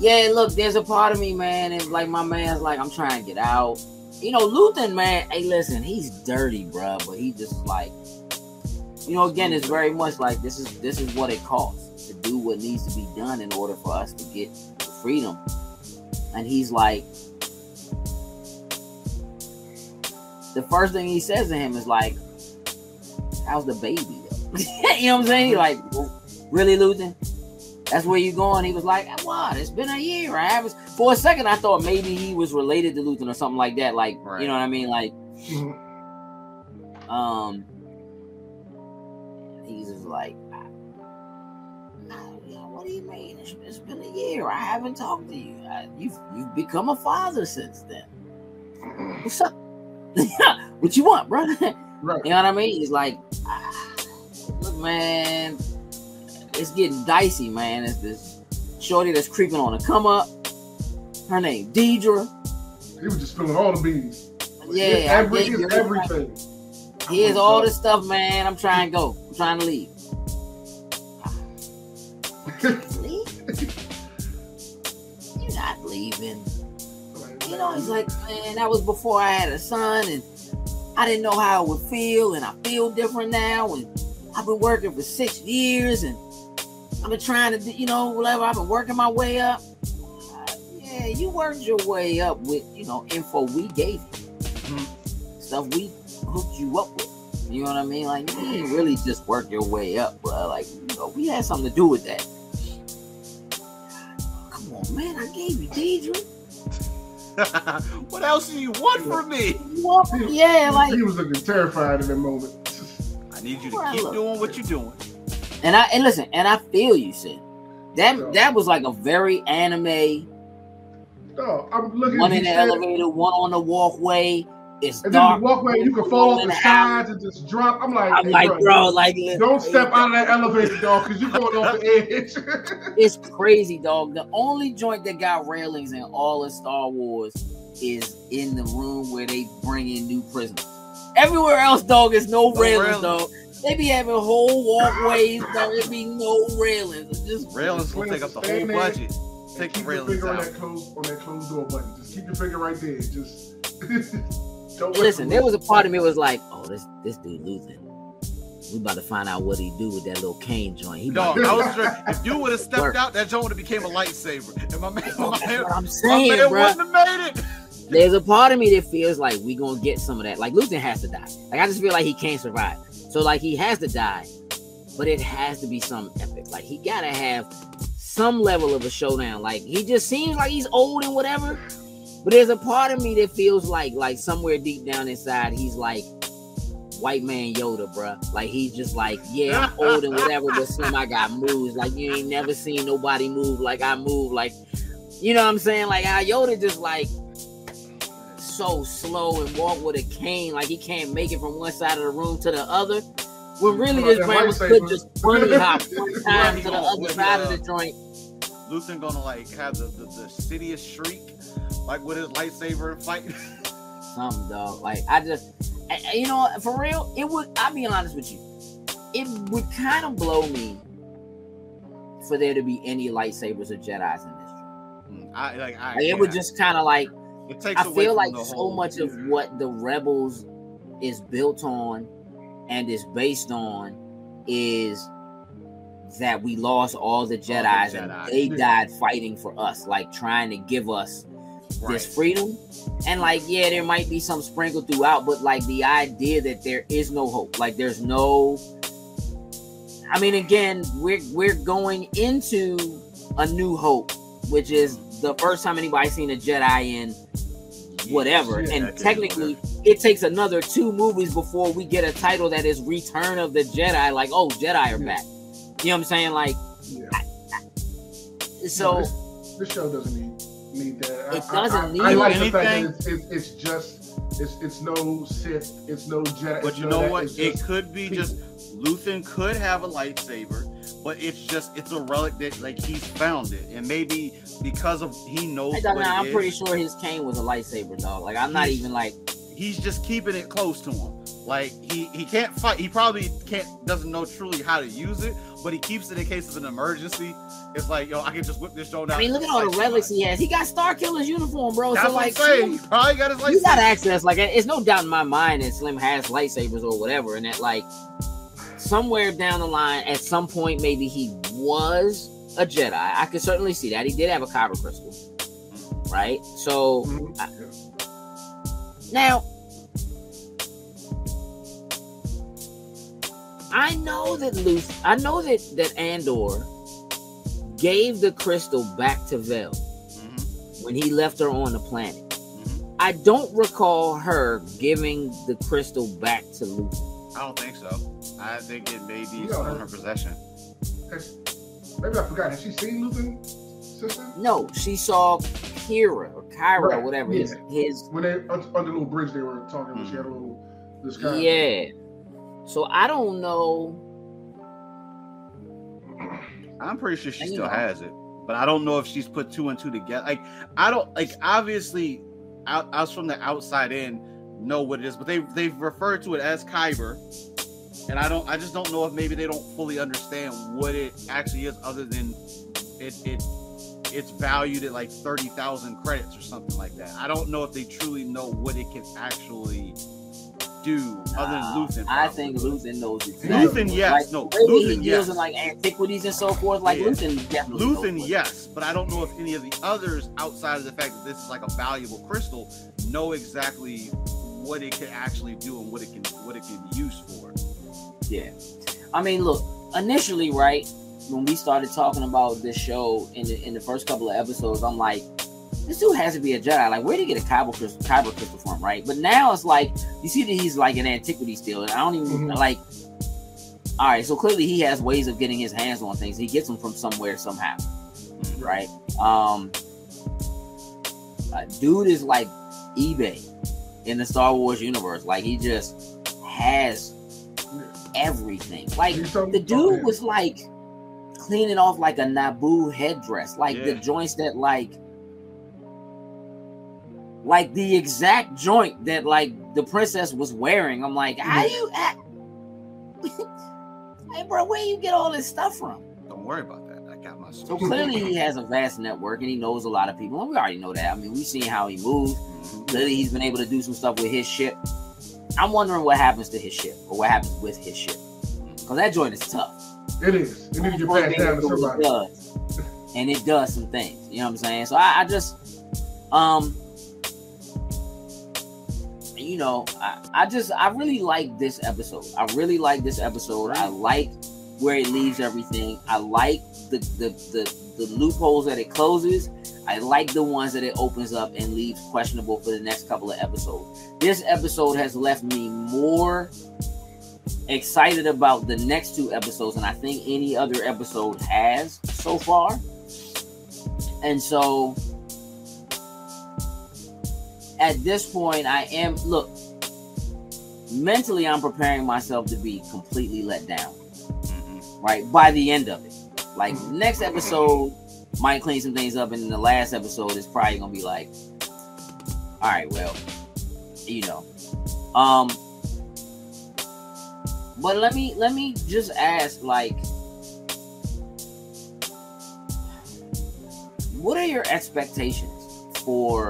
*laughs* yeah, look, there's a part of me, man, and like my man's like, I'm trying to get out. You know, Luthen, man, hey, listen, he's dirty, bro, but he just like, you know, again, it's very much like this is this is what it costs to do what needs to be done in order for us to get freedom. And he's like, the first thing he says to him is like, "How's the baby?" *laughs* you know what I'm saying? He Like, really, Luthen? That's where you going? He was like, "What? It's been a year. I haven't." For a second, I thought maybe he was related to Luthen or something like that. Like, right. you know what I mean? Like, mm-hmm. um, he's just like, "What do you mean? It's, it's been a year. I haven't talked to you. I, you've you've become a father since then. What's up?" *laughs* what you want, bro? *laughs* Right. You know what I mean? It's like, ah, look, man, it's getting dicey, man. It's this shorty that's creeping on a come up. Her name Deidre. He was just spilling all the beans. Yeah, every, everything. Here's all this stuff, man. I'm trying to go. I'm trying to leave. leave? *laughs* you know, he's like, man, that was before I had a son, and I didn't know how it would feel, and I feel different now, and I've been working for six years, and I've been trying to, you know, whatever. I've been working my way up. Uh, yeah, you worked your way up with, you know, info we gave you, mm-hmm. stuff we hooked you up with. You know what I mean? Like, you didn't really just work your way up, but like, you know, we had something to do with that. Come on, man, I gave you Dedra. *laughs* what else do you want from me? yeah, like he was looking terrified in that moment. I need you to keep doing what you're doing. And I and listen, and I feel you, Sid. That that was like a very anime. Oh, I'm looking. One in the elevator, one on the walkway. It's and dark. then you walk away, you can fall off the sides and just drop. I'm like, I'm hey, like, bro, bro, like, don't step out of that elevator, dog, because you're going off the edge. *laughs* it's crazy, dog. The only joint that got railings in all of Star Wars is in the room where they bring in new prisoners. Everywhere else, dog, is no, no railings, railings, dog. They be having whole walkways, there be no railings. It's just railings will take up the whole budget. Take keep your finger on that closed on that closed door button. Just keep your finger right there. Just *laughs* Listen, there was a part of me was like, oh, this this dude Luthen. We about to find out what he do with that little cane joint. He no, I was *laughs* sure if you would have stepped work. out, that joint would have became a lightsaber. And my man, my man, I'm saying, my man bro. wouldn't have made it. There's a part of me that feels like we gonna get some of that. Like Luthen has to die. Like I just feel like he can't survive. So like he has to die, but it has to be some epic. Like he gotta have some level of a showdown. Like he just seems like he's old and whatever, but there's a part of me that feels like, like somewhere deep down inside, he's like white man Yoda, bruh. Like he's just like, yeah, I'm old and whatever, but some I got moves. Like you ain't never seen nobody move like I move. Like, you know what I'm saying? Like how Yoda just like so slow and walk with a cane, like he can't make it from one side of the room to the other. When really this man could just bunny hop one *laughs* time to the other side of the uh, joint. Luthen gonna like have the, the, the shriek like with his lightsaber and fight. *laughs* Something, dog. Like I just, I, you know, for real, it would. I'll be honest with you, it would kind of blow me for there to be any lightsabers or Jedi's in this. Hmm, I like. I, like it would just kind of like. It takes I feel like so much of what the rebels is built on and is based on is that we lost all the Jedi's the and they died fighting for us, like trying to give us right. this freedom. And like, yeah, there might be some sprinkle throughout, but like the idea that there is no hope, like there's no. I mean, again, we're we're going into a new hope, which is the first time anybody seen a Jedi in whatever. Yeah, and technically, it takes another two movies before we get a title that is Return of the Jedi. Like, oh, Jedi are back. You know what I'm saying? Like, yeah. I, I, so no, this, this, show doesn't need need that. It doesn't I, need I, like anything. The fact that it's, it's, it's, just it's it's no Sith, it's no Jedi. But you know what? It could be just Luthen could have a lightsaber, but it's just it's a relic that like he's found it, and maybe because of he knows. I don't know. I'm is, pretty sure his cane was a lightsaber, dog. Like I'm not even like he's just keeping it close to him. Like he he can't fight. He probably can't doesn't know truly how to use it, but he keeps it in case of an emergency. It's like yo, I can just whip this show down. I mean, look at all the relics he has. He got Starkiller's uniform, bro. That's so like, saying. Probably got his you license. got access. Like, it's no doubt in my mind that Slim has lightsabers or whatever, and that like somewhere down the line, at some point, maybe he was a Jedi. I could certainly see that. He did have a kyber crystal, right? So Mhm. I- now. I know that Luth, I know that that Andor gave the crystal back to Vel Mhm, when he left her on the planet. mhm. I don't recall her giving the crystal back to Luke. I don't think so. I think it may be still in her possession. Maybe I forgot. Has she seen Luthen, sister? No, she saw Kira or Kyra or Right, whatever. His, his When they un- on the little bridge they were talking, when she had a little this kind. yeah. So I don't know. I'm pretty sure she still know- has it, but I don't know if she's put two and two together. Like I don't like obviously out us from the outside in know what it is, but they they've referred to it as Kyber, and I don't I just don't know if maybe they don't fully understand what it actually is, other than it it it's valued at like thirty thousand credits or something like that. I don't know if they truly know what it can actually do, other than Luthen. I think Luthen knows exactly. Luthen, yes, Like, no, the way he Luthen, deals yes. in like antiquities and so forth. Like Yeah. Luthen definitely. Luthen, yes, but I don't know if any of the others, outside of the fact that this is like a valuable crystal, know exactly what it can actually do and what it can what it can be used for. Yeah. I mean, look, initially, right, when we started talking about this show in the in the first couple of episodes, I'm like, this dude has to be a Jedi. Like, where did he get a kyber crystal, kyber crystal from, right? But now it's like you see that he's like an antiquity still, and I don't even Mhm. like. All right, so clearly he has ways of getting his hands on things. He gets them from somewhere somehow, right? Um, dude is like eBay in the Star Wars universe. Like he just has everything. Like the dude was like cleaning off like a Naboo headdress, like the joints that like like the exact joint that like the princess was wearing. I'm like, how do you act? *laughs* hey bro, where you get all this stuff from? Don't worry about that. I got my stuff. So clearly he has a vast network and he knows a lot of people. And we already know that. I mean, we've seen how he moves. Mhm. Clearly he's been able to do some stuff with his ship. I'm wondering what happens to his ship or what happens with his ship. Because that joint is tough. It is. It needs to get One passed down to it does, and it does some things. You know what I'm saying? So I, I just, um, you know, I, I just, I really like this episode. I really like this episode. I like where it leaves everything. I like the the the, the loopholes that it closes. I like the ones that it opens up and leaves questionable for the next couple of episodes. This episode has left me more excited about the next two episodes than I think any other episode has so far. And so at this point, I am look mentally, I'm preparing myself to be completely let down, Mhm. right? By the end of it. Like, next episode might clean some things up, and then the last episode is probably gonna be like, all right, well, you know. Um, but let me let me just ask, like, what are your expectations for